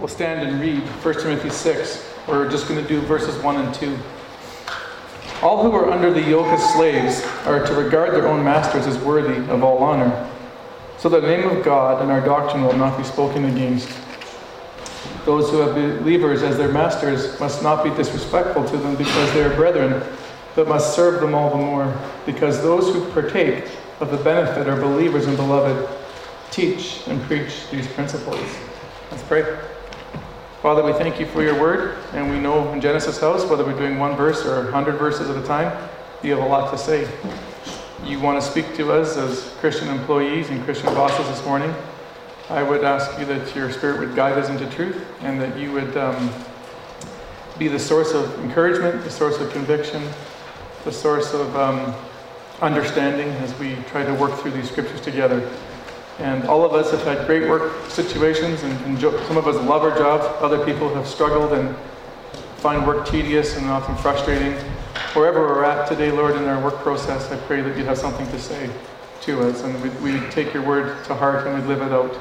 We'll stand and read 1 Timothy 6. We're just going to do verses 1 and 2. All who are under the yoke as slaves are to regard their own masters as worthy of all honor, so that the name of God and our doctrine will not be spoken against. Those who have believers as their masters must not be disrespectful to them because they are brethren, but must serve them all the more, because those who partake of the benefit are believers and beloved. Teach and preach these principles. Let's pray. Father, we thank you for your word, and we know in Genesis House, whether we're doing one verse or a hundred verses at a time, you have a lot to say. You want to speak to us as Christian employees and Christian bosses this morning. I would ask you that your Spirit would guide us into truth, and that you would um, be the source of encouragement, the source of conviction, the source of um, understanding as we try to work through these scriptures together. And all of us have had great work situations, and, some of us love our jobs. Other people have struggled and find work tedious and often frustrating. Wherever we're at today, Lord, in our work process, I pray that you'd have something to say to us, and we, we take your word to heart and we live it out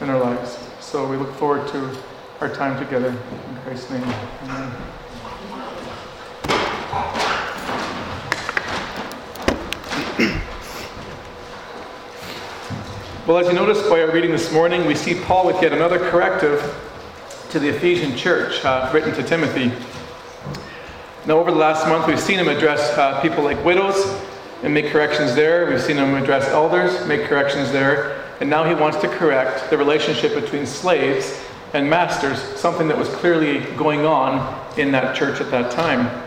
in our lives. So we look forward to our time together. In Christ's name, amen. Well, as you noticed by our reading this morning, we see Paul with yet another corrective to the Ephesian church uh, written to Timothy. Now, over the last month, we've seen him address uh, people like widows and make corrections there. We've seen him address elders, make corrections there. And now he wants to correct the relationship between slaves and masters, something that was clearly going on in that church at that time.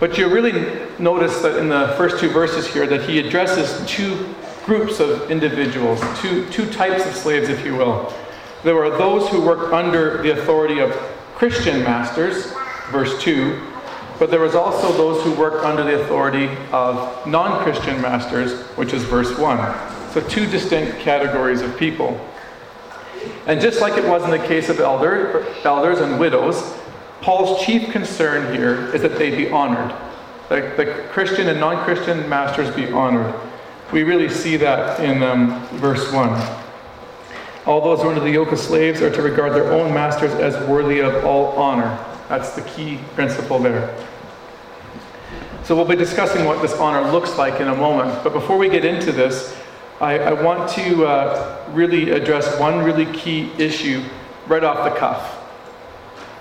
But you really notice that in the first two verses here that he addresses two groups of individuals, two, two types of slaves, if you will. There were those who worked under the authority of Christian masters, verse 2, but there was also those who worked under the authority of non Christian masters, which is verse 1. So, two distinct categories of people. And just like it was in the case of elder, elders and widows, Paul's chief concern here is that they be honored. That the Christian and non Christian masters be honored. We really see that in um, verse 1. All those who are under the yoke of slaves are to regard their own masters as worthy of all honor. That's the key principle there. So we'll be discussing what this honor looks like in a moment. But before we get into this, I, I want to uh, really address one really key issue right off the cuff.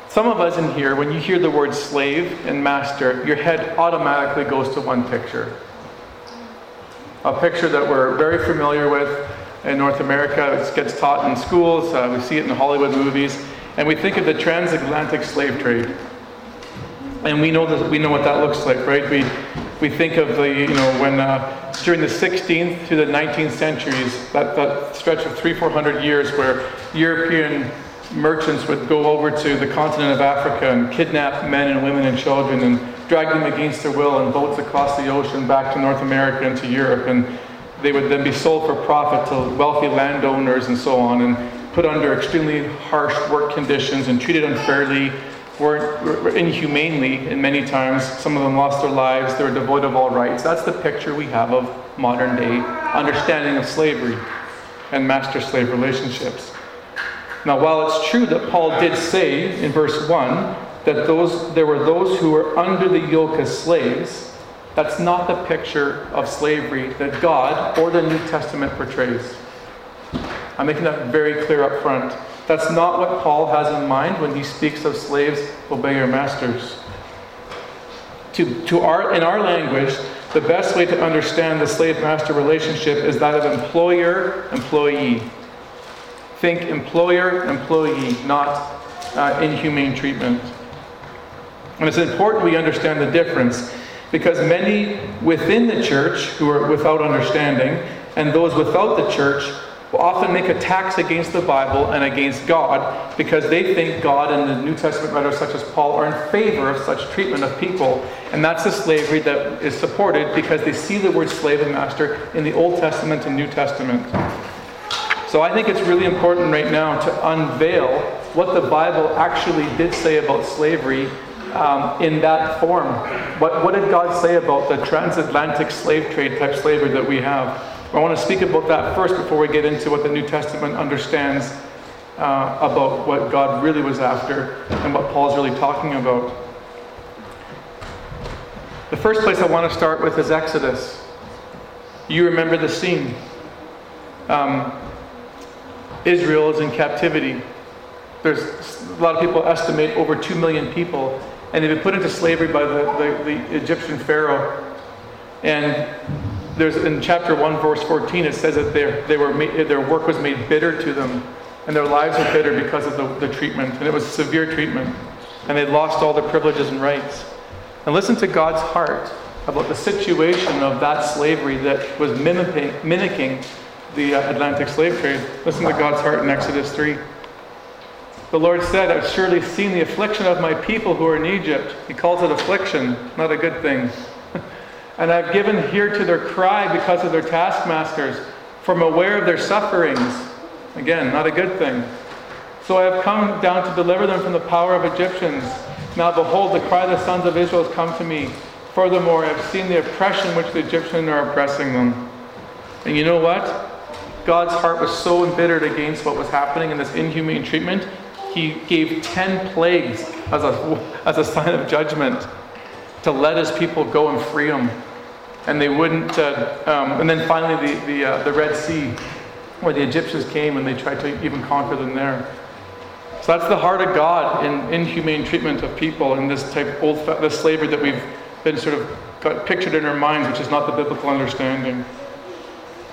Some of us in here, when you hear the word slave and master, your head automatically goes to one picture a picture that we're very familiar with in North America. It gets taught in schools, uh, we see it in Hollywood movies, and we think of the transatlantic slave trade. And we know that we know what that looks like, right? We we think of the you know when uh, during the 16th to the 19th centuries, that, that stretch of three four hundred years where European merchants would go over to the continent of Africa and kidnap men and women and children and drag them against their will in boats across the ocean back to North America and to Europe. And they would then be sold for profit to wealthy landowners and so on, and put under extremely harsh work conditions and treated unfairly, were inhumanely, and many times some of them lost their lives. They were devoid of all rights. That's the picture we have of modern day understanding of slavery and master slave relationships. Now, while it's true that Paul did say in verse 1 that those, there were those who were under the yoke as slaves, that's not the picture of slavery that God or the New Testament portrays. I'm making that very clear up front. That's not what Paul has in mind when he speaks of slaves, obey your masters. To, to our, in our language, the best way to understand the slave master relationship is that of employer employee. Think employer employee, not uh, inhumane treatment. And it's important we understand the difference because many within the church who are without understanding and those without the church will often make attacks against the Bible and against God because they think God and the New Testament writers such as Paul are in favor of such treatment of people. And that's the slavery that is supported because they see the word slave and master in the Old Testament and New Testament. So I think it's really important right now to unveil what the Bible actually did say about slavery um, in that form. What, what did God say about the transatlantic slave trade type slavery that we have? I want to speak about that first before we get into what the New Testament understands uh, about what God really was after and what Paul's really talking about. The first place I want to start with is Exodus. You remember the scene. Um, Israel is in captivity. There's a lot of people estimate over 2 million people, and they've been put into slavery by the, the, the Egyptian Pharaoh. And there's in chapter 1, verse 14, it says that they were made, their work was made bitter to them, and their lives were bitter because of the, the treatment. And it was severe treatment. And they lost all their privileges and rights. And listen to God's heart about the situation of that slavery that was mimicking, mimicking the uh, Atlantic slave trade. Listen to God's heart in Exodus 3. The Lord said, I've surely seen the affliction of my people who are in Egypt. He calls it affliction, not a good thing. and I've given ear to their cry because of their taskmasters, for I'm aware of their sufferings. Again, not a good thing. So I have come down to deliver them from the power of Egyptians. Now behold, the cry of the sons of Israel has come to me. Furthermore, I have seen the oppression which the Egyptians are oppressing them. And you know what? God's heart was so embittered against what was happening in this inhumane treatment, he gave 10 plagues as a, as a sign of judgment to let his people go and free them. And they wouldn't, uh, um, and then finally the, the, uh, the Red Sea, where the Egyptians came and they tried to even conquer them there. So that's the heart of God in inhumane treatment of people in this type of old, this slavery that we've been sort of got pictured in our minds, which is not the biblical understanding.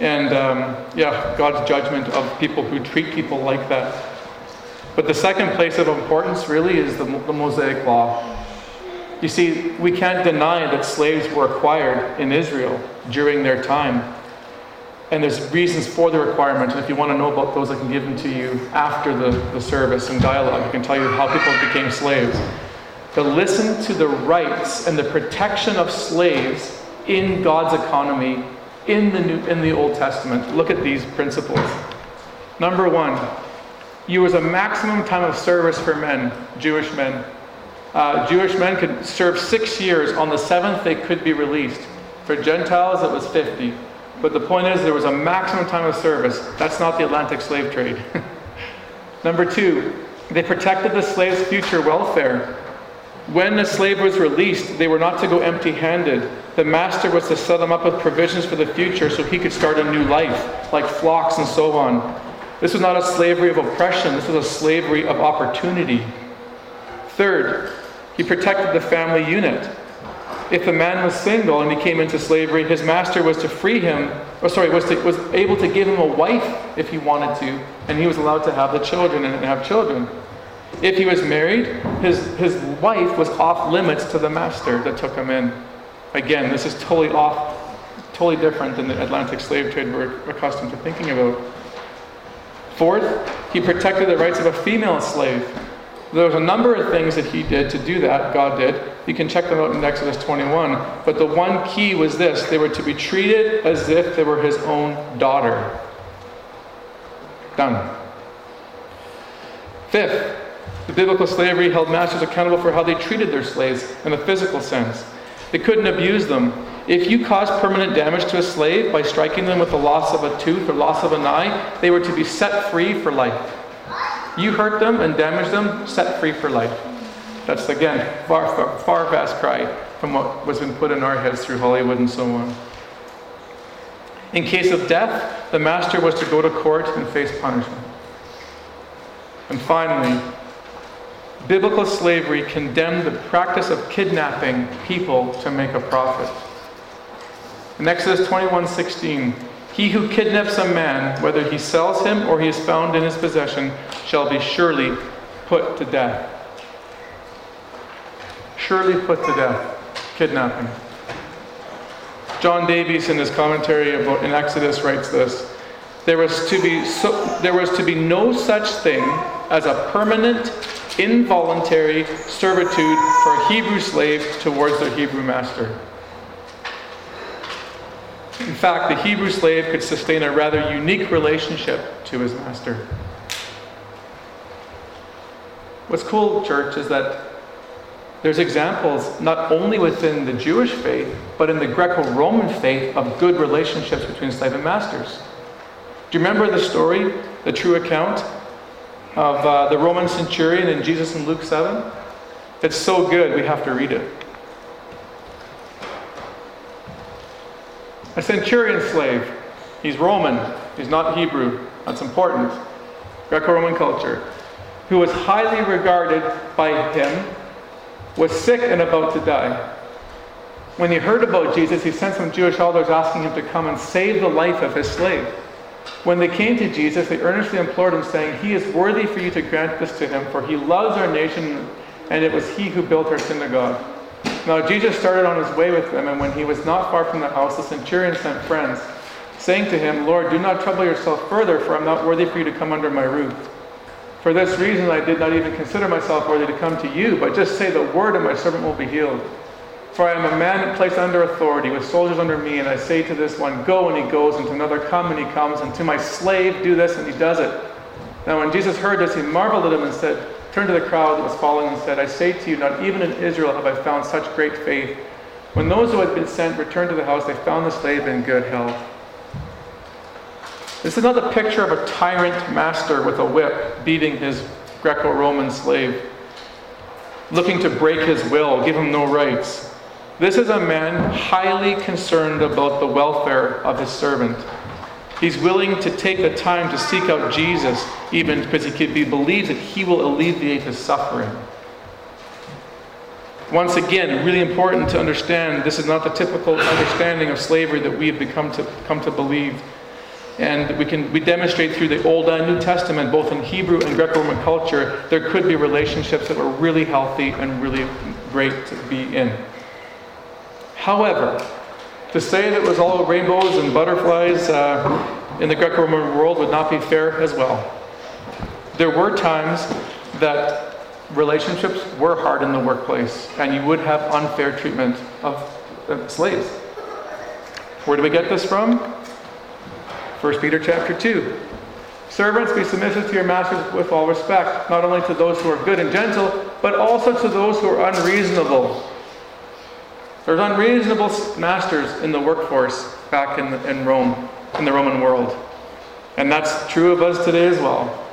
And um, yeah, God's judgment of people who treat people like that. But the second place of importance really is the, the Mosaic Law. You see, we can't deny that slaves were acquired in Israel during their time. And there's reasons for the requirement. And if you want to know about those, I can give them to you after the, the service and dialogue. I can tell you how people became slaves. To listen to the rights and the protection of slaves in God's economy in the, New, in the Old Testament. Look at these principles. Number one, you was a maximum time of service for men, Jewish men. Uh, Jewish men could serve six years. On the seventh, they could be released. For Gentiles, it was 50. But the point is, there was a maximum time of service. That's not the Atlantic slave trade. Number two, they protected the slave's future welfare. When the slave was released, they were not to go empty handed. The master was to set them up with provisions for the future so he could start a new life, like flocks and so on. This was not a slavery of oppression, this was a slavery of opportunity. Third, he protected the family unit. If a man was single and he came into slavery, his master was to free him, or sorry, was, to, was able to give him a wife if he wanted to, and he was allowed to have the children and have children. If he was married, his, his wife was off limits to the master that took him in. Again, this is totally off, totally different than the Atlantic slave trade we're accustomed to thinking about. Fourth, he protected the rights of a female slave. There was a number of things that he did to do that, God did. You can check them out in Exodus 21. But the one key was this they were to be treated as if they were his own daughter. Done. Fifth, the biblical slavery held masters accountable for how they treated their slaves in a physical sense. They couldn't abuse them. If you caused permanent damage to a slave by striking them with the loss of a tooth or loss of an eye, they were to be set free for life. You hurt them and damaged them, set free for life. That's again far, far, far vast cry from what was been put in our heads through Hollywood and so on. In case of death, the master was to go to court and face punishment. And finally, biblical slavery condemned the practice of kidnapping people to make a profit. In Exodus 21:16, he who kidnaps a man, whether he sells him or he is found in his possession, shall be surely put to death. Surely put to death. Kidnapping. John Davies, in his commentary about in Exodus, writes this: There was to be so, there was to be no such thing as a permanent involuntary servitude for a Hebrew slave towards their Hebrew master. In fact, the Hebrew slave could sustain a rather unique relationship to his master. What's cool, church, is that there's examples not only within the Jewish faith, but in the Greco Roman faith of good relationships between slave and masters. Do you remember the story, the true account of uh, the Roman centurion and Jesus in Luke 7. It's so good, we have to read it. A centurion slave. He's Roman, he's not Hebrew. That's important. Greco Roman culture. Who was highly regarded by him, was sick and about to die. When he heard about Jesus, he sent some Jewish elders asking him to come and save the life of his slave. When they came to Jesus, they earnestly implored him, saying, He is worthy for you to grant this to him, for he loves our nation, and it was he who built our synagogue. Now Jesus started on his way with them, and when he was not far from the house, the centurion sent friends, saying to him, Lord, do not trouble yourself further, for I am not worthy for you to come under my roof. For this reason I did not even consider myself worthy to come to you, but just say the word, and my servant will be healed. For I am a man placed under authority, with soldiers under me, and I say to this one, Go, and he goes, and to another, Come, and he comes, and to my slave, Do this, and he does it. Now when Jesus heard this, he marveled at him and said, Turned to the crowd that was following and said, I say to you, not even in Israel have I found such great faith. When those who had been sent returned to the house, they found the slave in good health. This is not a picture of a tyrant master with a whip beating his Greco Roman slave, looking to break his will, give him no rights. This is a man highly concerned about the welfare of his servant. He's willing to take the time to seek out Jesus, even because he, believes that he will alleviate his suffering. Once again, really important to understand this is not the typical understanding of slavery that we have become to come to believe. And we can we demonstrate through the Old and New Testament, both in Hebrew and Greco-Roman culture, there could be relationships that were really healthy and really great to be in. However, to say that it was all rainbows and butterflies uh, in the Greco Roman world would not be fair as well. There were times that relationships were hard in the workplace, and you would have unfair treatment of slaves. Where do we get this from? 1 Peter chapter 2. Servants, be submissive to your masters with all respect, not only to those who are good and gentle, but also to those who are unreasonable. There's unreasonable masters in the workforce back in, in Rome, in the Roman world. And that's true of us today as well.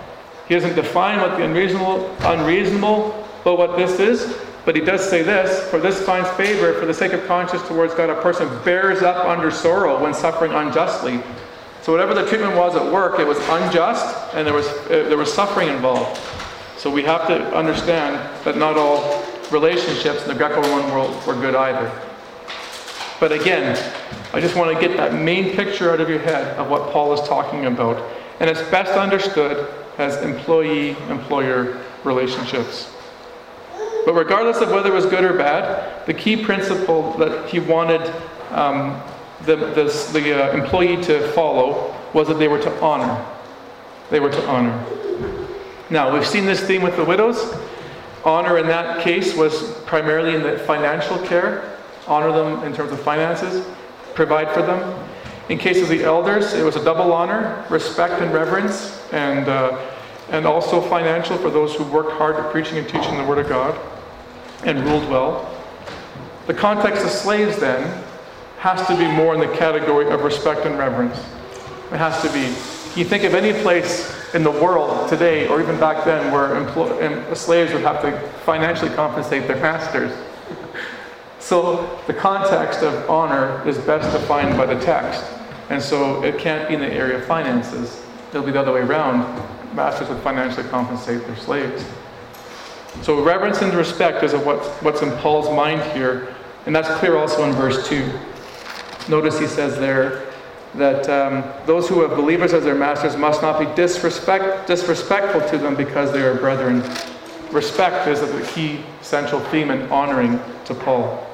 He doesn't define what the unreasonable, unreasonable, but what this is. But he does say this, for this finds favor for the sake of conscience towards God. A person bears up under sorrow when suffering unjustly. So whatever the treatment was at work, it was unjust and there was, uh, there was suffering involved. So we have to understand that not all relationships in the Greco Roman world were good either. But again, I just want to get that main picture out of your head of what Paul is talking about. And it's best understood as employee employer relationships. But regardless of whether it was good or bad, the key principle that he wanted um, the, the, the uh, employee to follow was that they were to honor. They were to honor. Now, we've seen this theme with the widows. Honor in that case was primarily in the financial care, honor them in terms of finances, provide for them. In case of the elders, it was a double honor, respect and reverence, and, uh, and also financial for those who worked hard at preaching and teaching the Word of God and ruled well. The context of slaves, then, has to be more in the category of respect and reverence. It has to be. You think of any place in the world today, or even back then, where empl- slaves would have to financially compensate their masters. So the context of honor is best defined by the text. And so it can't be in the area of finances. It'll be the other way around. Masters would financially compensate their slaves. So reverence and respect is what, what's in Paul's mind here. And that's clear also in verse 2. Notice he says there, that um, those who have believers as their masters must not be disrespect, disrespectful to them because they are brethren. Respect is the key central theme in honoring to Paul.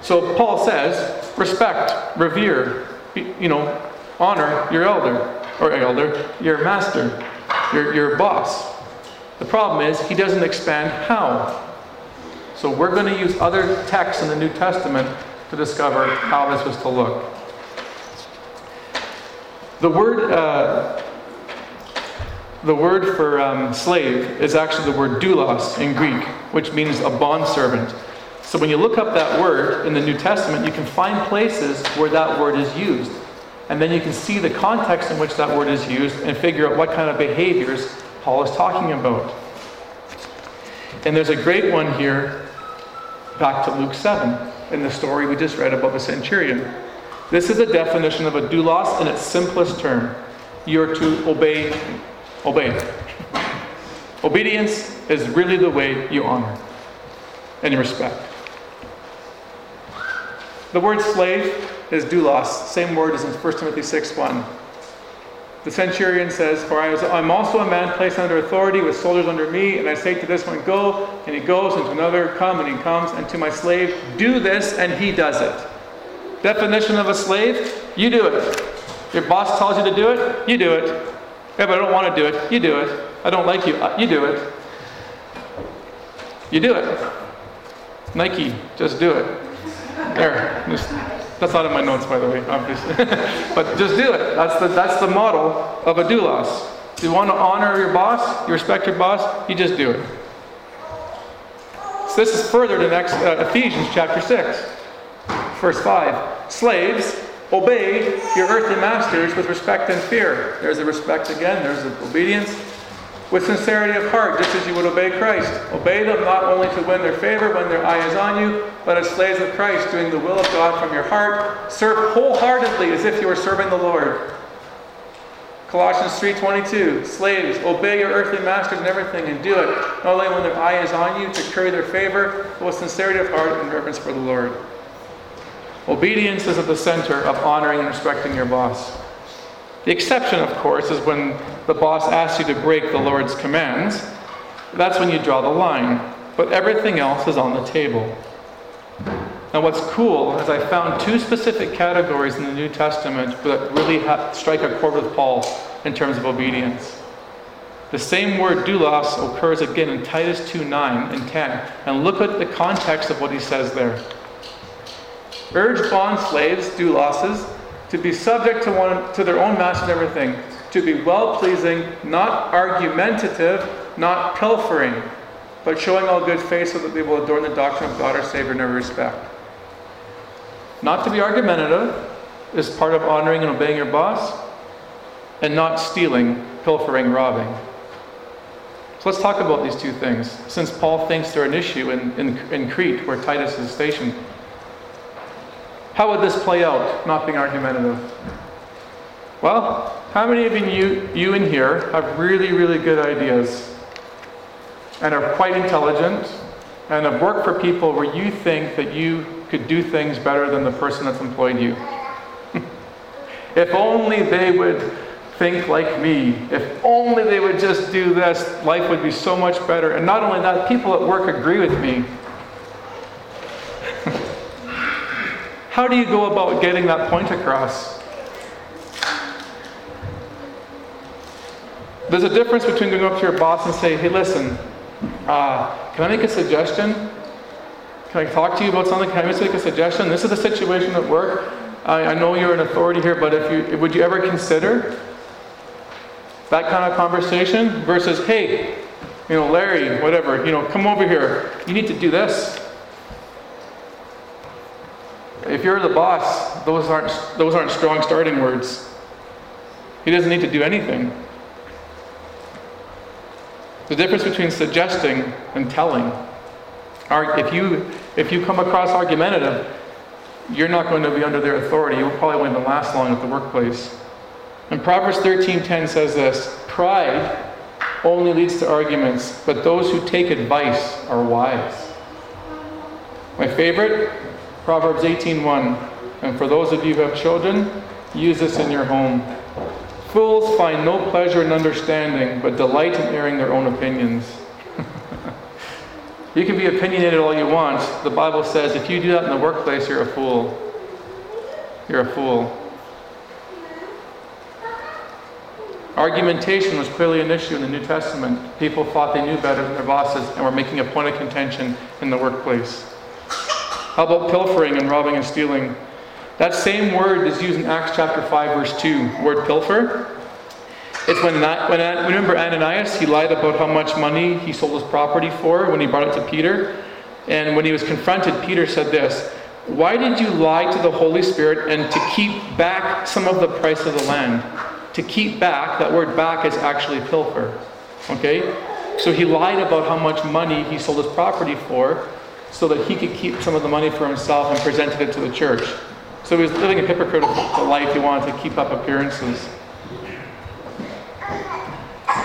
So Paul says, respect, revere, you know, honor your elder, or elder, your master, your, your boss. The problem is, he doesn't expand how. So we're going to use other texts in the New Testament to discover how this was to look. The word, uh, the word for um, slave is actually the word doulos in Greek, which means a bondservant. So when you look up that word in the New Testament, you can find places where that word is used. And then you can see the context in which that word is used and figure out what kind of behaviors Paul is talking about. And there's a great one here back to Luke 7 in the story we just read about the centurion. This is a definition of a doulos in its simplest term. You're to obey, obey. Obedience is really the way you honor and respect. The word slave is doulos, same word as in 1 Timothy 6 1. The centurion says, For I am also a man placed under authority with soldiers under me, and I say to this one, Go, and he goes, and to another, Come, and he comes, and to my slave, Do this, and he does it. Definition of a slave, you do it. Your boss tells you to do it, you do it. Yeah, but I don't want to do it, you do it. I don't like you, uh, you do it. You do it. Nike, just do it. There. Just, that's not in my notes, by the way, obviously. but just do it. That's the, that's the model of a doulos. If you want to honor your boss, you respect your boss, you just do it. So this is further to next, uh, Ephesians chapter 6, verse 5. Slaves, obey your earthly masters with respect and fear. There's the respect again, there's the obedience with sincerity of heart, just as you would obey Christ. Obey them not only to win their favor when their eye is on you, but as slaves of Christ, doing the will of God from your heart. Serve wholeheartedly as if you were serving the Lord. Colossians 3:22 Slaves, obey your earthly masters in everything and do it, not only when their eye is on you to curry their favor, but with sincerity of heart and reverence for the Lord. Obedience is at the center of honoring and respecting your boss. The exception, of course, is when the boss asks you to break the Lord's commands. That's when you draw the line. But everything else is on the table. Now, what's cool is I found two specific categories in the New Testament that really strike a chord with Paul in terms of obedience. The same word doulos occurs again in Titus 2 9 and 10. And look at the context of what he says there. Urge bond slaves, douloses, to be subject to, one, to their own master and everything, to be well pleasing, not argumentative, not pilfering, but showing all good faith so that they will adorn the doctrine of God our Savior in every respect. Not to be argumentative is part of honoring and obeying your boss, and not stealing, pilfering, robbing. So let's talk about these two things, since Paul thinks they're an issue in, in, in Crete, where Titus is stationed. How would this play out, not being argumentative? Well, how many of you, you in here have really, really good ideas and are quite intelligent and have worked for people where you think that you could do things better than the person that's employed you? if only they would think like me. If only they would just do this, life would be so much better. And not only that, people at work agree with me. How do you go about getting that point across? There's a difference between going up to your boss and say, hey, listen, uh, can I make a suggestion? Can I talk to you about something? Can I make a suggestion? This is the situation at work. I, I know you're an authority here, but if you would you ever consider that kind of conversation versus, hey, you know, Larry, whatever, you know, come over here. You need to do this. If you're the boss, those aren't, those aren't strong starting words. He doesn't need to do anything. The difference between suggesting and telling. If you, if you come across argumentative, you're not going to be under their authority. You probably won't even last long at the workplace. And Proverbs 13:10 says this: Pride only leads to arguments, but those who take advice are wise. My favorite, Proverbs 18:1. And for those of you who have children, use this in your home. Fools find no pleasure in understanding, but delight in airing their own opinions. you can be opinionated all you want. The Bible says if you do that in the workplace, you're a fool. You're a fool. Argumentation was clearly an issue in the New Testament. People thought they knew better than their bosses and were making a point of contention in the workplace. How about pilfering and robbing and stealing? That same word is used in Acts chapter 5, verse 2. Word pilfer. It's when, that, when remember Ananias, he lied about how much money he sold his property for when he brought it to Peter. And when he was confronted, Peter said this Why did you lie to the Holy Spirit and to keep back some of the price of the land? To keep back, that word back is actually pilfer. Okay? So he lied about how much money he sold his property for so that he could keep some of the money for himself and presented it to the church. So he was living a hypocritical life. He wanted to keep up appearances.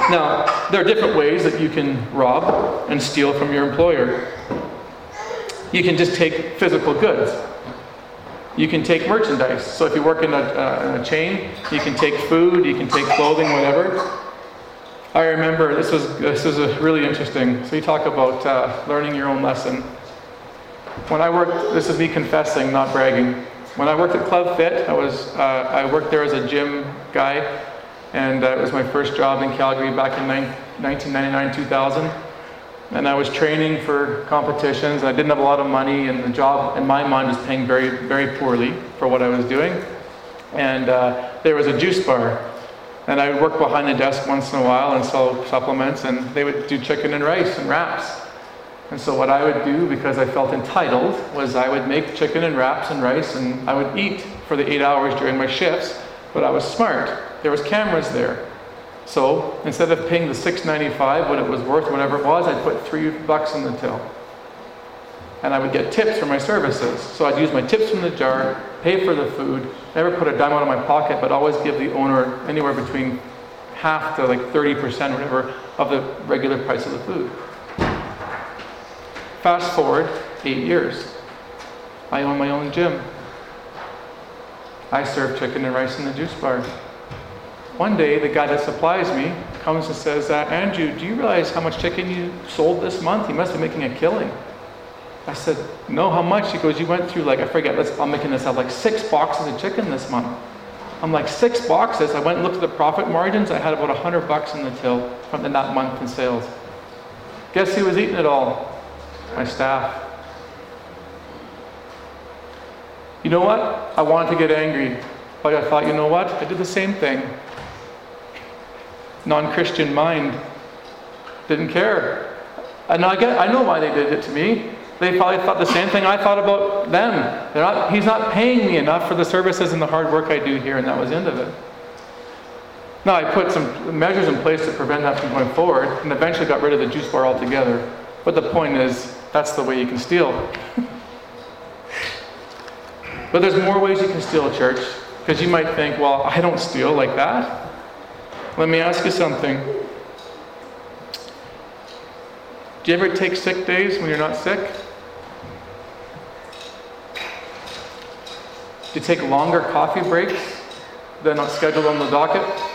Now, there are different ways that you can rob and steal from your employer. You can just take physical goods. You can take merchandise. So if you work in a, uh, in a chain, you can take food, you can take clothing, whatever. I remember this was this was really interesting. So you talk about uh, learning your own lesson. When I worked, this is me confessing, not bragging. When I worked at Club Fit, I was uh, I worked there as a gym guy, and uh, it was my first job in Calgary back in 1999, 2000. And I was training for competitions. And I didn't have a lot of money, and the job, in my mind, was paying very, very poorly for what I was doing. And uh, there was a juice bar and I would work behind the desk once in a while and sell supplements, and they would do chicken and rice and wraps. And so what I would do, because I felt entitled, was I would make chicken and wraps and rice, and I would eat for the eight hours during my shifts. But I was smart. There was cameras there. So instead of paying the $6.95 what it was worth, whatever it was, I'd put three bucks in the till. And I would get tips for my services. So I'd use my tips from the jar, pay for the food, never put a dime out of my pocket, but always give the owner anywhere between half to like 30% whatever of the regular price of the food. Fast forward eight years. I own my own gym. I serve chicken and rice in the juice bar. One day, the guy that supplies me comes and says, uh, Andrew, do you realize how much chicken you sold this month? You must be making a killing. I said, No, how much? He goes, You went through like, I forget, let's, I'm making this up, like six boxes of chicken this month. I'm like, Six boxes? I went and looked at the profit margins. I had about 100 bucks in the till from that month in sales. Guess who was eating it all? My staff. You know what? I wanted to get angry, but I thought, you know what? I did the same thing. Non Christian mind didn't care. And I, get, I know why they did it to me. They probably thought the same thing I thought about them. Not, he's not paying me enough for the services and the hard work I do here, and that was the end of it. Now, I put some measures in place to prevent that from going forward, and eventually got rid of the juice bar altogether. But the point is, that's the way you can steal. but there's more ways you can steal, a church, because you might think, well, I don't steal like that. Let me ask you something. Do you ever take sick days when you're not sick? Do you take longer coffee breaks than not scheduled on the docket?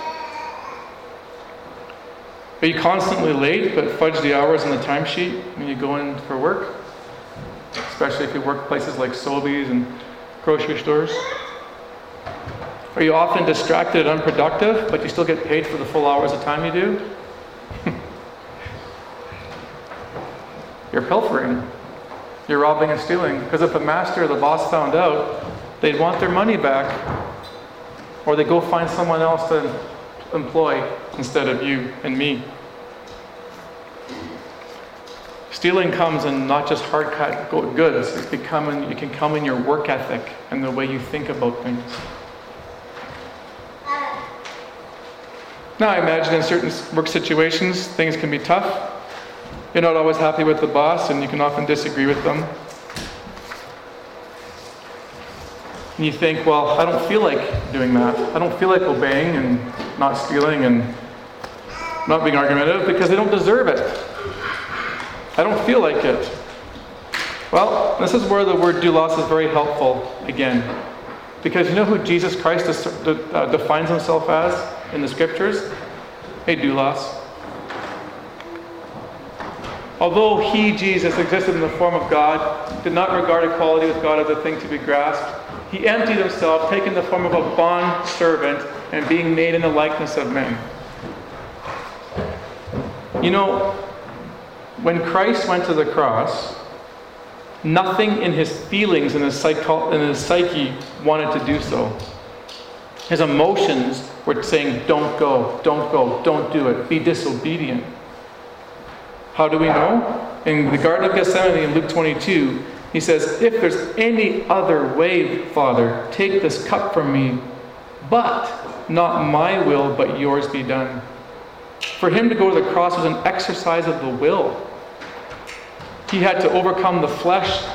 You constantly late but fudge the hours on the timesheet when you go in for work? Especially if you work places like Sobeys and grocery stores? Are you often distracted and unproductive, but you still get paid for the full hours of time you do? You're pilfering. You're robbing and stealing. Because if the master or the boss found out, They'd want their money back, or they'd go find someone else to employ instead of you and me. Stealing comes in not just hard cut goods, it's becoming, it can come in your work ethic and the way you think about things. Now, I imagine in certain work situations, things can be tough. You're not always happy with the boss, and you can often disagree with them. And you think, well, I don't feel like doing that. I don't feel like obeying and not stealing and not being argumentative because they don't deserve it. I don't feel like it. Well, this is where the word doulos is very helpful again. Because you know who Jesus Christ uh, defines himself as in the scriptures? Hey, doulos. Although he, Jesus, existed in the form of God, did not regard equality with God as a thing to be grasped, he emptied himself, taking the form of a bond servant, and being made in the likeness of men. You know, when Christ went to the cross, nothing in his feelings and his, psycho- in his psyche wanted to do so. His emotions were saying, Don't go, don't go, don't do it, be disobedient. How do we know? In the Garden of Gethsemane in Luke 22, He says, If there's any other way, Father, take this cup from me, but not my will, but yours be done. For him to go to the cross was an exercise of the will. He had to overcome the flesh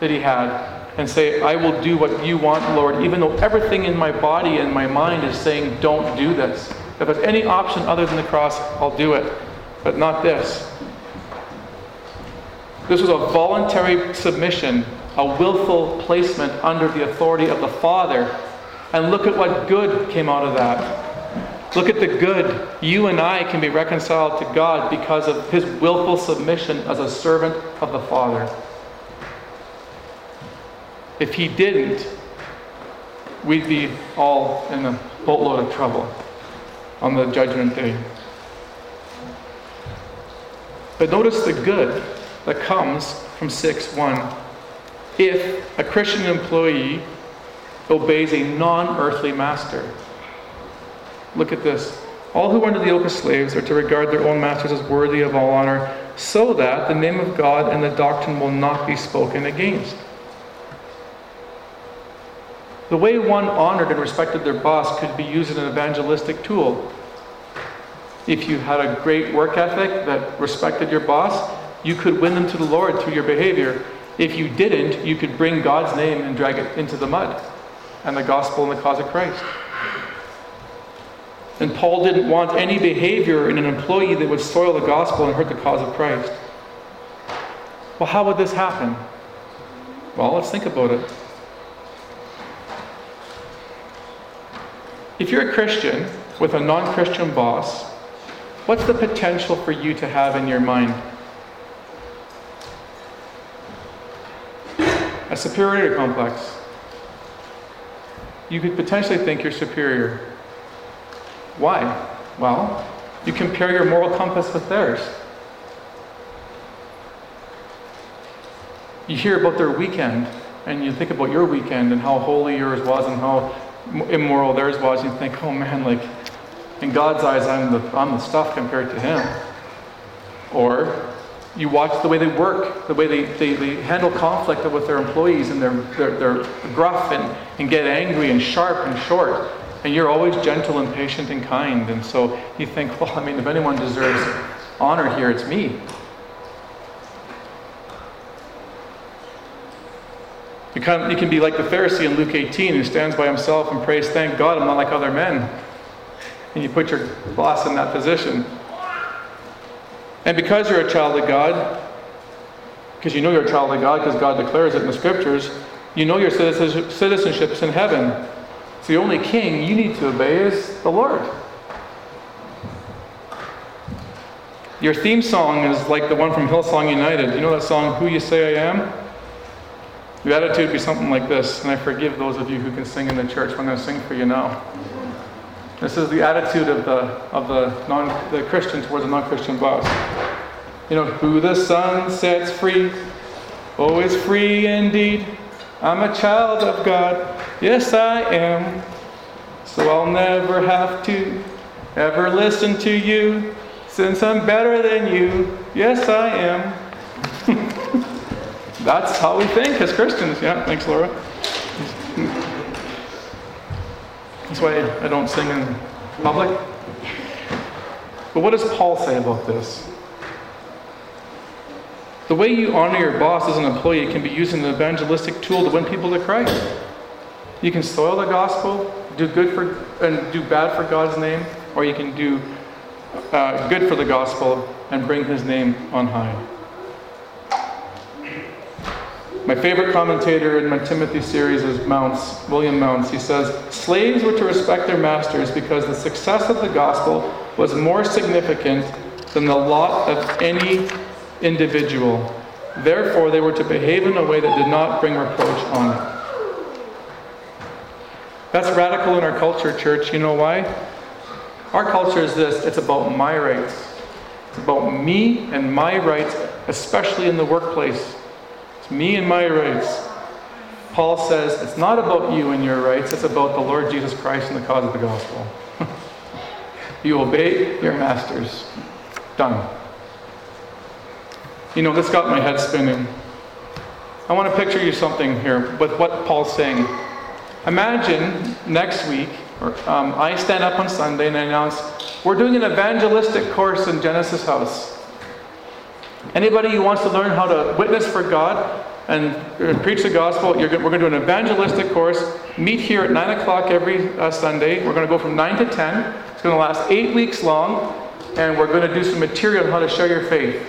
that he had and say, I will do what you want, Lord, even though everything in my body and my mind is saying, don't do this. If there's any option other than the cross, I'll do it, but not this. This was a voluntary submission, a willful placement under the authority of the Father. And look at what good came out of that. Look at the good. You and I can be reconciled to God because of his willful submission as a servant of the Father. If he didn't, we'd be all in a boatload of trouble on the judgment day. But notice the good that comes from 6 1. If a Christian employee obeys a non earthly master. Look at this. All who are under the yoke of slaves are to regard their own masters as worthy of all honor, so that the name of God and the doctrine will not be spoken against. The way one honored and respected their boss could be used as an evangelistic tool. If you had a great work ethic that respected your boss, you could win them to the Lord through your behavior. If you didn't, you could bring God's name and drag it into the mud and the gospel and the cause of Christ. And Paul didn't want any behavior in an employee that would soil the gospel and hurt the cause of Christ. Well, how would this happen? Well, let's think about it. If you're a Christian with a non Christian boss, what's the potential for you to have in your mind? A superiority complex. You could potentially think you're superior. Why? Well, you compare your moral compass with theirs. You hear about their weekend, and you think about your weekend and how holy yours was and how immoral theirs was, and you think, oh man, like in God's eyes, I'm the, I'm the stuff compared to Him. Or you watch the way they work, the way they, they, they handle conflict with their employees, and they're, they're, they're gruff and, and get angry and sharp and short. And you're always gentle and patient and kind. And so you think, well, I mean, if anyone deserves honor here, it's me. You can, you can be like the Pharisee in Luke 18 who stands by himself and prays, Thank God I'm not like other men. And you put your boss in that position. And because you're a child of God, because you know you're a child of God, because God declares it in the scriptures, you know your citizenship's in heaven. So the only king you need to obey is the Lord. Your theme song is like the one from Hillsong United. You know that song, Who You Say I Am? Your attitude would be something like this, and I forgive those of you who can sing in the church. I'm going to sing for you now. This is the attitude of the, of the, non, the Christian towards a non Christian boss. You know, who the Son sets free, oh, is free indeed. I'm a child of God, yes, I am. So I'll never have to ever listen to you, since I'm better than you, yes, I am. That's how we think as Christians. Yeah, thanks, Laura. That's why I don't sing in public. But what does Paul say about this? The way you honor your boss as an employee can be used as an evangelistic tool to win people to Christ. You can soil the gospel, do good for and do bad for God's name, or you can do uh, good for the gospel and bring His name on high. My favorite commentator in my Timothy series is Mounce, William Mounce. He says, Slaves were to respect their masters because the success of the gospel was more significant than the lot of any individual. Therefore, they were to behave in a way that did not bring reproach on it. That's radical in our culture, church. You know why? Our culture is this it's about my rights. It's about me and my rights, especially in the workplace It's me and my rights. Paul says it's not about you and your rights, it's about the Lord Jesus Christ and the cause of the gospel. you obey your masters. Done. You know, this got my head spinning. I want to picture you something here with what Paul's saying. Imagine next week, or, um, I stand up on Sunday and I announce, we're doing an evangelistic course in Genesis House. Anybody who wants to learn how to witness for God and preach the gospel, we're going to do an evangelistic course. Meet here at 9 o'clock every uh, Sunday. We're going to go from 9 to 10. It's going to last eight weeks long, and we're going to do some material on how to share your faith.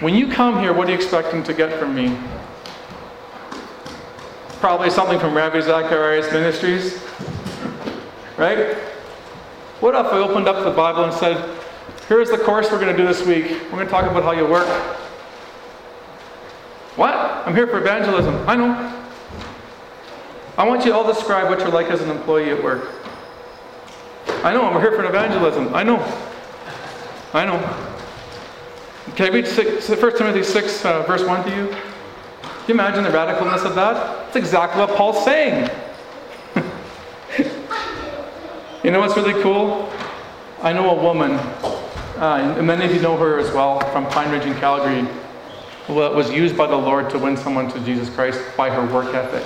When you come here, what are you expecting to get from me? Probably something from Ravi Zacharias Ministries, right? What if I opened up the Bible and said, Here's the course we're going to do this week. We're going to talk about how you work. What? I'm here for evangelism. I know. I want you all to describe what you're like as an employee at work. I know, I'm here for evangelism. I know. I know. Can I read 1 Timothy 6, uh, verse 1 to you? Can you imagine the radicalness of that? That's exactly what Paul's saying. you know what's really cool? I know a woman uh, and many of you know her as well from Pine Ridge in Calgary, was used by the Lord to win someone to Jesus Christ by her work ethic.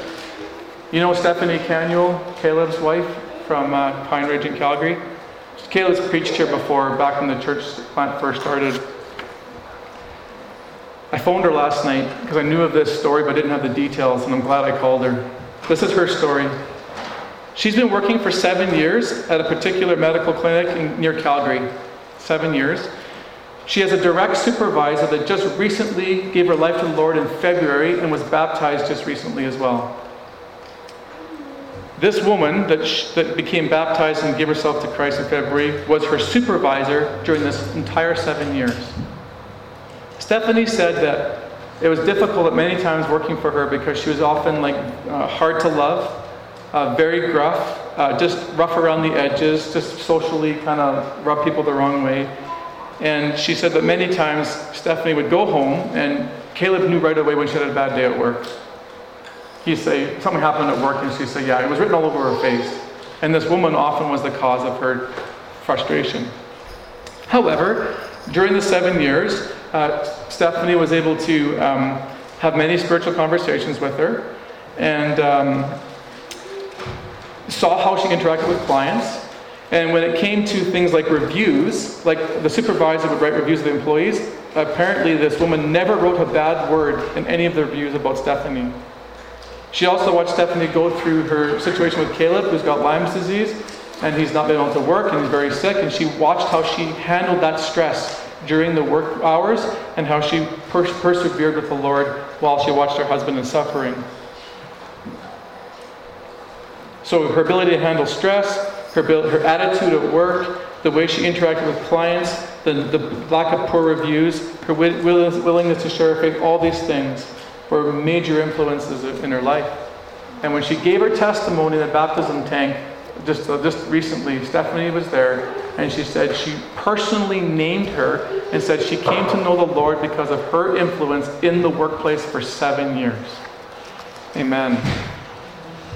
You know Stephanie Canuel, Caleb's wife from uh, Pine Ridge in Calgary? Caleb's preached here before, back when the church plant first started. I phoned her last night because I knew of this story but didn't have the details, and I'm glad I called her. This is her story. She's been working for seven years at a particular medical clinic in, near Calgary seven years. She has a direct supervisor that just recently gave her life to the Lord in February and was baptized just recently as well. This woman that, sh- that became baptized and gave herself to Christ in February was her supervisor during this entire seven years. Stephanie said that it was difficult at many times working for her because she was often like uh, hard to love, uh, very gruff, uh, just rough around the edges, just socially kind of rub people the wrong way. And she said that many times Stephanie would go home and Caleb knew right away when she had a bad day at work. He'd say, something happened at work, and she'd say, yeah, it was written all over her face. And this woman often was the cause of her frustration. However, during the seven years, uh, Stephanie was able to um, have many spiritual conversations with her. And um, saw how she interacted with clients. And when it came to things like reviews, like the supervisor would write reviews of the employees, apparently this woman never wrote a bad word in any of the reviews about Stephanie. She also watched Stephanie go through her situation with Caleb, who's got Lyme's disease, and he's not been able to work and he's very sick. And she watched how she handled that stress during the work hours and how she pers- persevered with the Lord while she watched her husband in suffering. So her ability to handle stress, her, her attitude at work, the way she interacted with clients, the, the lack of poor reviews, her willingness to share her faith, all these things were major influences in her life. And when she gave her testimony in the baptism tank, just, uh, just recently, Stephanie was there, and she said she personally named her and said she came to know the Lord because of her influence in the workplace for seven years. Amen.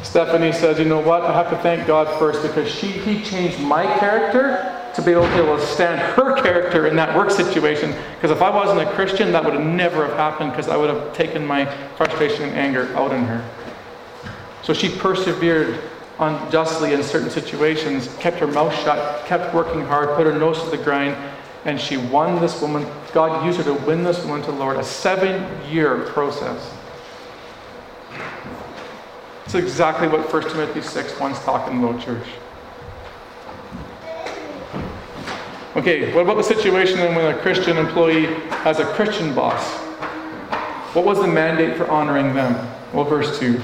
Stephanie says, you know what? I have to thank God first because she, he changed my character to be able to stand her character in that work situation. Because if I wasn't a Christian, that would have never have happened because I would have taken my frustration and anger out on her. So she persevered unjustly in certain situations, kept her mouth shut, kept working hard, put her nose to the grind, and she won this woman. God used her to win this woman to the Lord. A seven year process. It's exactly what 1 Timothy 6 1 is talking about, church. Okay, what about the situation when a Christian employee has a Christian boss? What was the mandate for honoring them? Well, verse 2.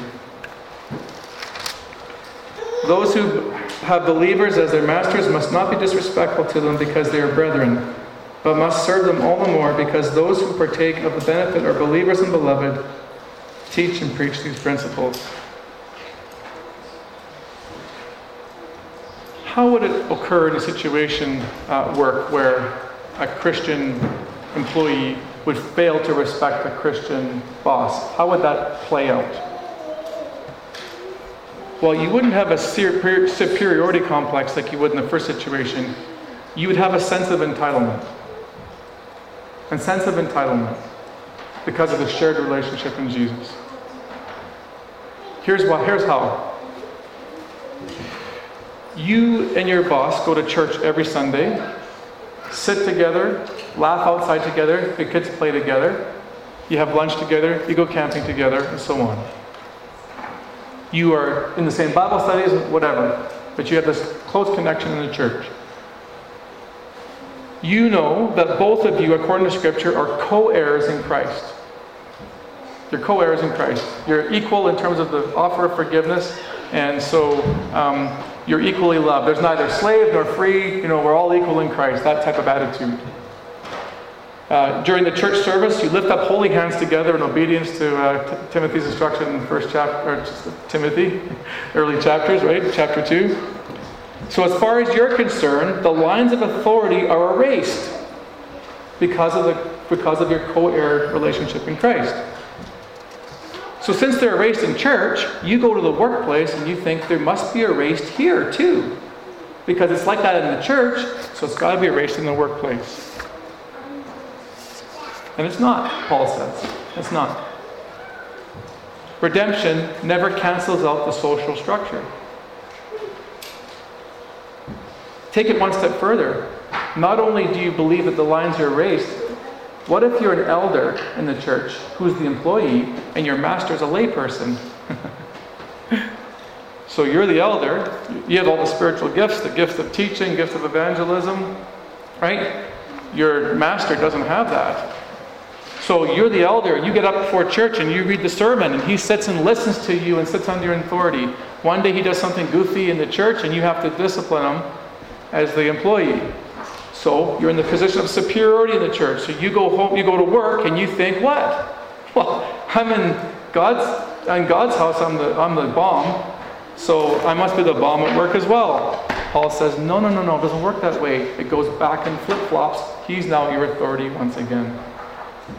Those who have believers as their masters must not be disrespectful to them because they are brethren, but must serve them all the more because those who partake of the benefit are believers and beloved. Teach and preach these principles. how would it occur in a situation at work where a Christian employee would fail to respect a Christian boss? How would that play out? Well, you wouldn't have a superiority complex like you would in the first situation. You would have a sense of entitlement. A sense of entitlement because of the shared relationship in Jesus. Here's here's how. You and your boss go to church every Sunday, sit together, laugh outside together, the kids play together, you have lunch together, you go camping together, and so on. You are in the same Bible studies, whatever, but you have this close connection in the church. You know that both of you, according to Scripture, are co heirs in Christ. You're co heirs in Christ. You're equal in terms of the offer of forgiveness, and so um, you're equally loved. There's neither slave nor free. You know, we're all equal in Christ. That type of attitude. Uh, during the church service, you lift up holy hands together in obedience to uh, Timothy's instruction in the first chapter, or Timothy, early chapters, right? Chapter 2. So, as far as you're concerned, the lines of authority are erased because of, the, because of your co heir relationship in Christ. So, since they're erased in church, you go to the workplace and you think there must be erased here too. Because it's like that in the church, so it's got to be erased in the workplace. And it's not, Paul says. It's not. Redemption never cancels out the social structure. Take it one step further. Not only do you believe that the lines are erased, what if you're an elder in the church who's the employee and your master is a layperson? so you're the elder, you have all the spiritual gifts, the gifts of teaching, gifts of evangelism, right? Your master doesn't have that. So you're the elder, you get up before church and you read the sermon, and he sits and listens to you and sits under your authority. One day he does something goofy in the church, and you have to discipline him as the employee. So you're in the position of superiority in the church. So you go home, you go to work, and you think, what? Well, I'm in God's in God's house. I'm the I'm the bomb. So I must be the bomb at work as well. Paul says, no, no, no, no. It doesn't work that way. It goes back and flip flops. He's now your authority once again.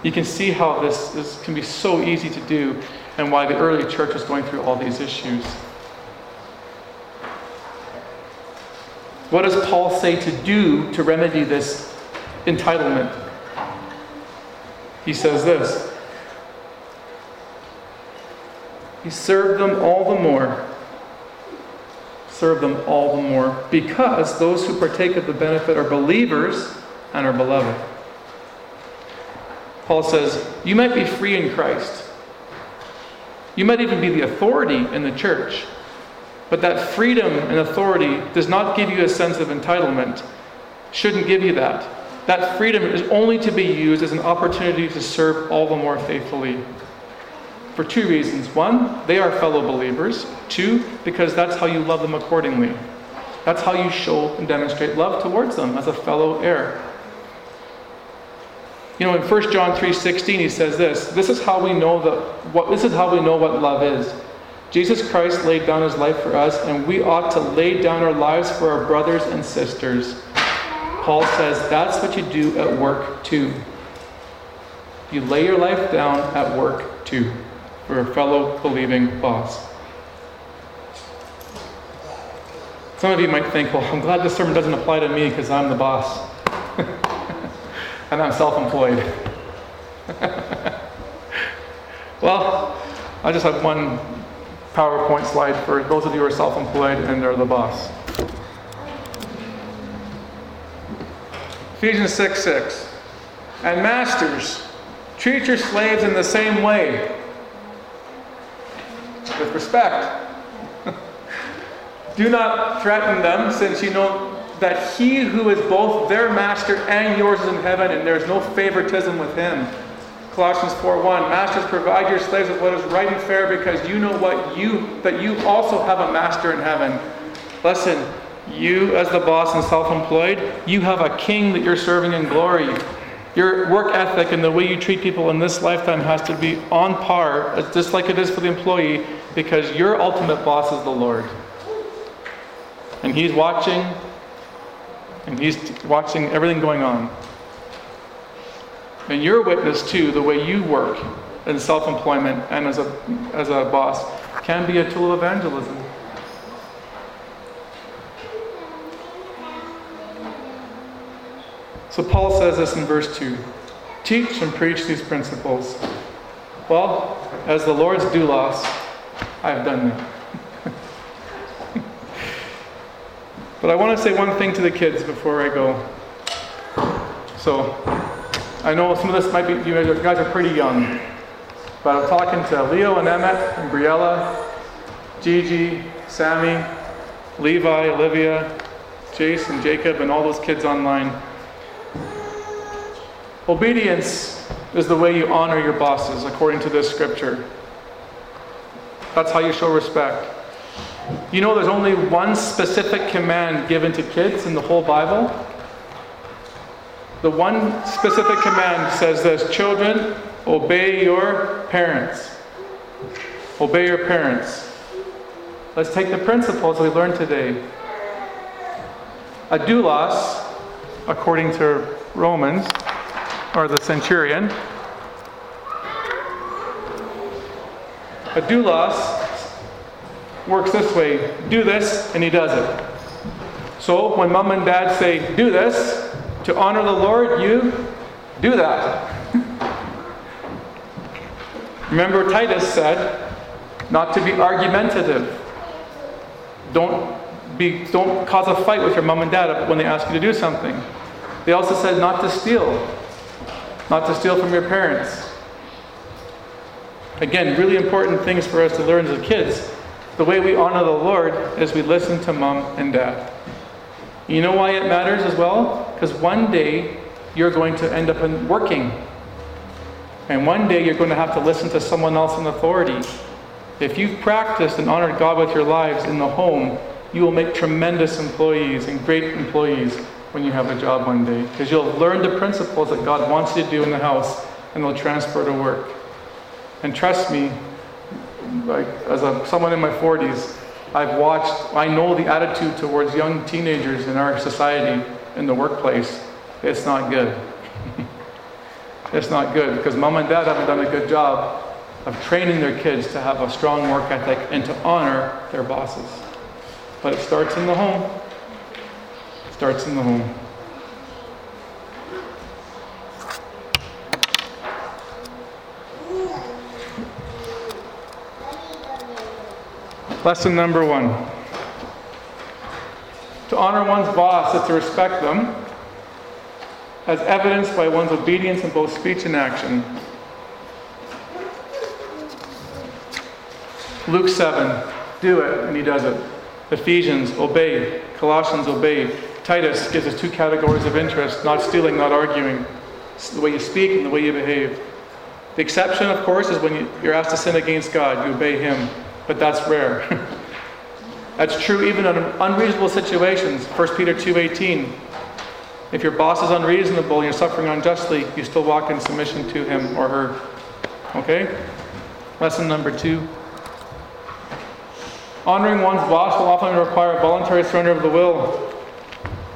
You can see how this, this can be so easy to do and why the early church was going through all these issues. What does Paul say to do to remedy this entitlement? He says this He served them all the more. Serve them all the more because those who partake of the benefit are believers and are beloved. Paul says, You might be free in Christ. You might even be the authority in the church. But that freedom and authority does not give you a sense of entitlement, shouldn't give you that. That freedom is only to be used as an opportunity to serve all the more faithfully. For two reasons. One, they are fellow believers. Two, because that's how you love them accordingly. That's how you show and demonstrate love towards them as a fellow heir. You know, in 1 John 3:16 he says this, this is how we know that what this is how we know what love is. Jesus Christ laid down his life for us and we ought to lay down our lives for our brothers and sisters. Paul says that's what you do at work too. You lay your life down at work too for a fellow believing boss. Some of you might think, well, I'm glad this sermon doesn't apply to me because I'm the boss and I'm self employed. well, I just have one PowerPoint slide for those of you who are self employed and are the boss. Ephesians 6 6. And masters, treat your slaves in the same way, with respect. Do not threaten them, since you know that he who is both their master and yours is in heaven, and there is no favoritism with him. Colossians 4:1 Masters provide your slaves with what is right and fair because you know what you that you also have a master in heaven. Listen, you as the boss and self-employed, you have a king that you're serving in glory. Your work ethic and the way you treat people in this lifetime has to be on par, just like it is for the employee, because your ultimate boss is the Lord. And he's watching and he's watching everything going on. And you're a witness too, the way you work in self employment and as a, as a boss can be a tool of evangelism. So Paul says this in verse 2 Teach and preach these principles. Well, as the Lord's doulos, I've done that. But I want to say one thing to the kids before I go. So, I know some of this might be, you guys are pretty young, but I'm talking to Leo and Emmett and Briella, Gigi, Sammy, Levi, Olivia, Jason, Jacob, and all those kids online. Obedience is the way you honor your bosses, according to this scripture. That's how you show respect. You know, there's only one specific command given to kids in the whole Bible. The one specific command says this Children, obey your parents. Obey your parents. Let's take the principles we learned today. A doulos, according to Romans, or the centurion, a doulos works this way do this, and he does it. So when mom and dad say, do this, to honor the Lord, you do that. Remember, Titus said not to be argumentative. Don't, be, don't cause a fight with your mom and dad when they ask you to do something. They also said not to steal, not to steal from your parents. Again, really important things for us to learn as kids. The way we honor the Lord is we listen to mom and dad. You know why it matters as well? Because one day you're going to end up in working. And one day you're going to have to listen to someone else in authority. If you've practiced and honored God with your lives in the home, you will make tremendous employees and great employees when you have a job one day. Because you'll learn the principles that God wants you to do in the house and they'll transfer to work. And trust me, like as a, someone in my 40s, I've watched, I know the attitude towards young teenagers in our society in the workplace. It's not good. it's not good because mom and dad haven't done a good job of training their kids to have a strong work ethic and to honor their bosses. But it starts in the home. It starts in the home. Lesson number one. To honor one's boss is to respect them, as evidenced by one's obedience in both speech and action. Luke 7, do it, and he does it. Ephesians, obey. Colossians, obey. Titus gives us two categories of interest not stealing, not arguing. It's the way you speak and the way you behave. The exception, of course, is when you're asked to sin against God, you obey Him but that's rare. that's true even in unreasonable situations. 1 Peter 2:18. If your boss is unreasonable and you're suffering unjustly, you still walk in submission to him or her. Okay? Lesson number two. Honoring one's boss will often require a voluntary surrender of the will.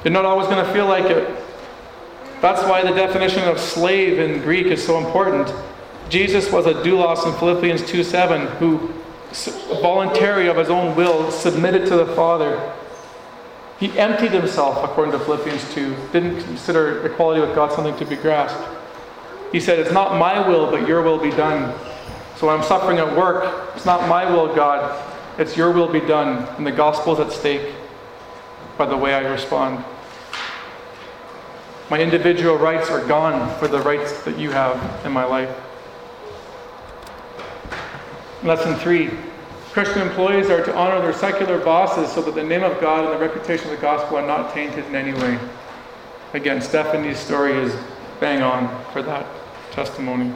You're not always going to feel like it. That's why the definition of slave in Greek is so important. Jesus was a doulos in Philippians 2:7 who voluntary of his own will, submitted to the Father. He emptied himself, according to Philippians 2, didn't consider equality with God something to be grasped. He said, It's not my will, but your will be done. So when I'm suffering at work, it's not my will, God, it's your will be done. And the gospel is at stake by the way I respond. My individual rights are gone for the rights that you have in my life. Lesson three Christian employees are to honor their secular bosses so that the name of God and the reputation of the gospel are not tainted in any way. Again, Stephanie's story is bang on for that testimony.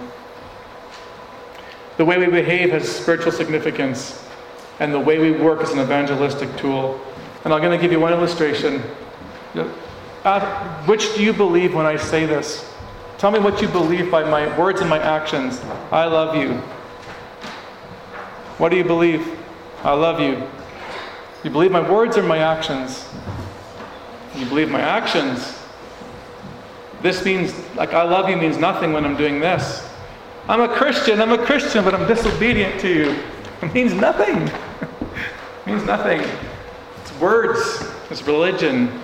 The way we behave has spiritual significance, and the way we work is an evangelistic tool. And I'm going to give you one illustration. Uh, which do you believe when I say this? Tell me what you believe by my words and my actions. I love you. What do you believe? I love you. You believe my words or my actions? You believe my actions. This means, like, I love you means nothing when I'm doing this. I'm a Christian, I'm a Christian, but I'm disobedient to you. It means nothing. it means nothing. It's words, it's religion.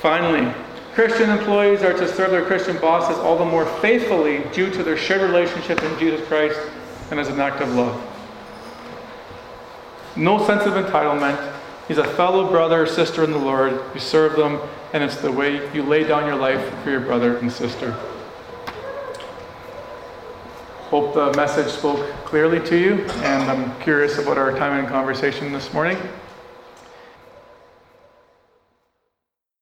Finally, Christian employees are to serve their Christian bosses all the more faithfully due to their shared relationship in Jesus Christ and as an act of love. No sense of entitlement. He's a fellow brother or sister in the Lord. You serve them, and it's the way you lay down your life for your brother and sister. Hope the message spoke clearly to you, and I'm curious about our time in conversation this morning.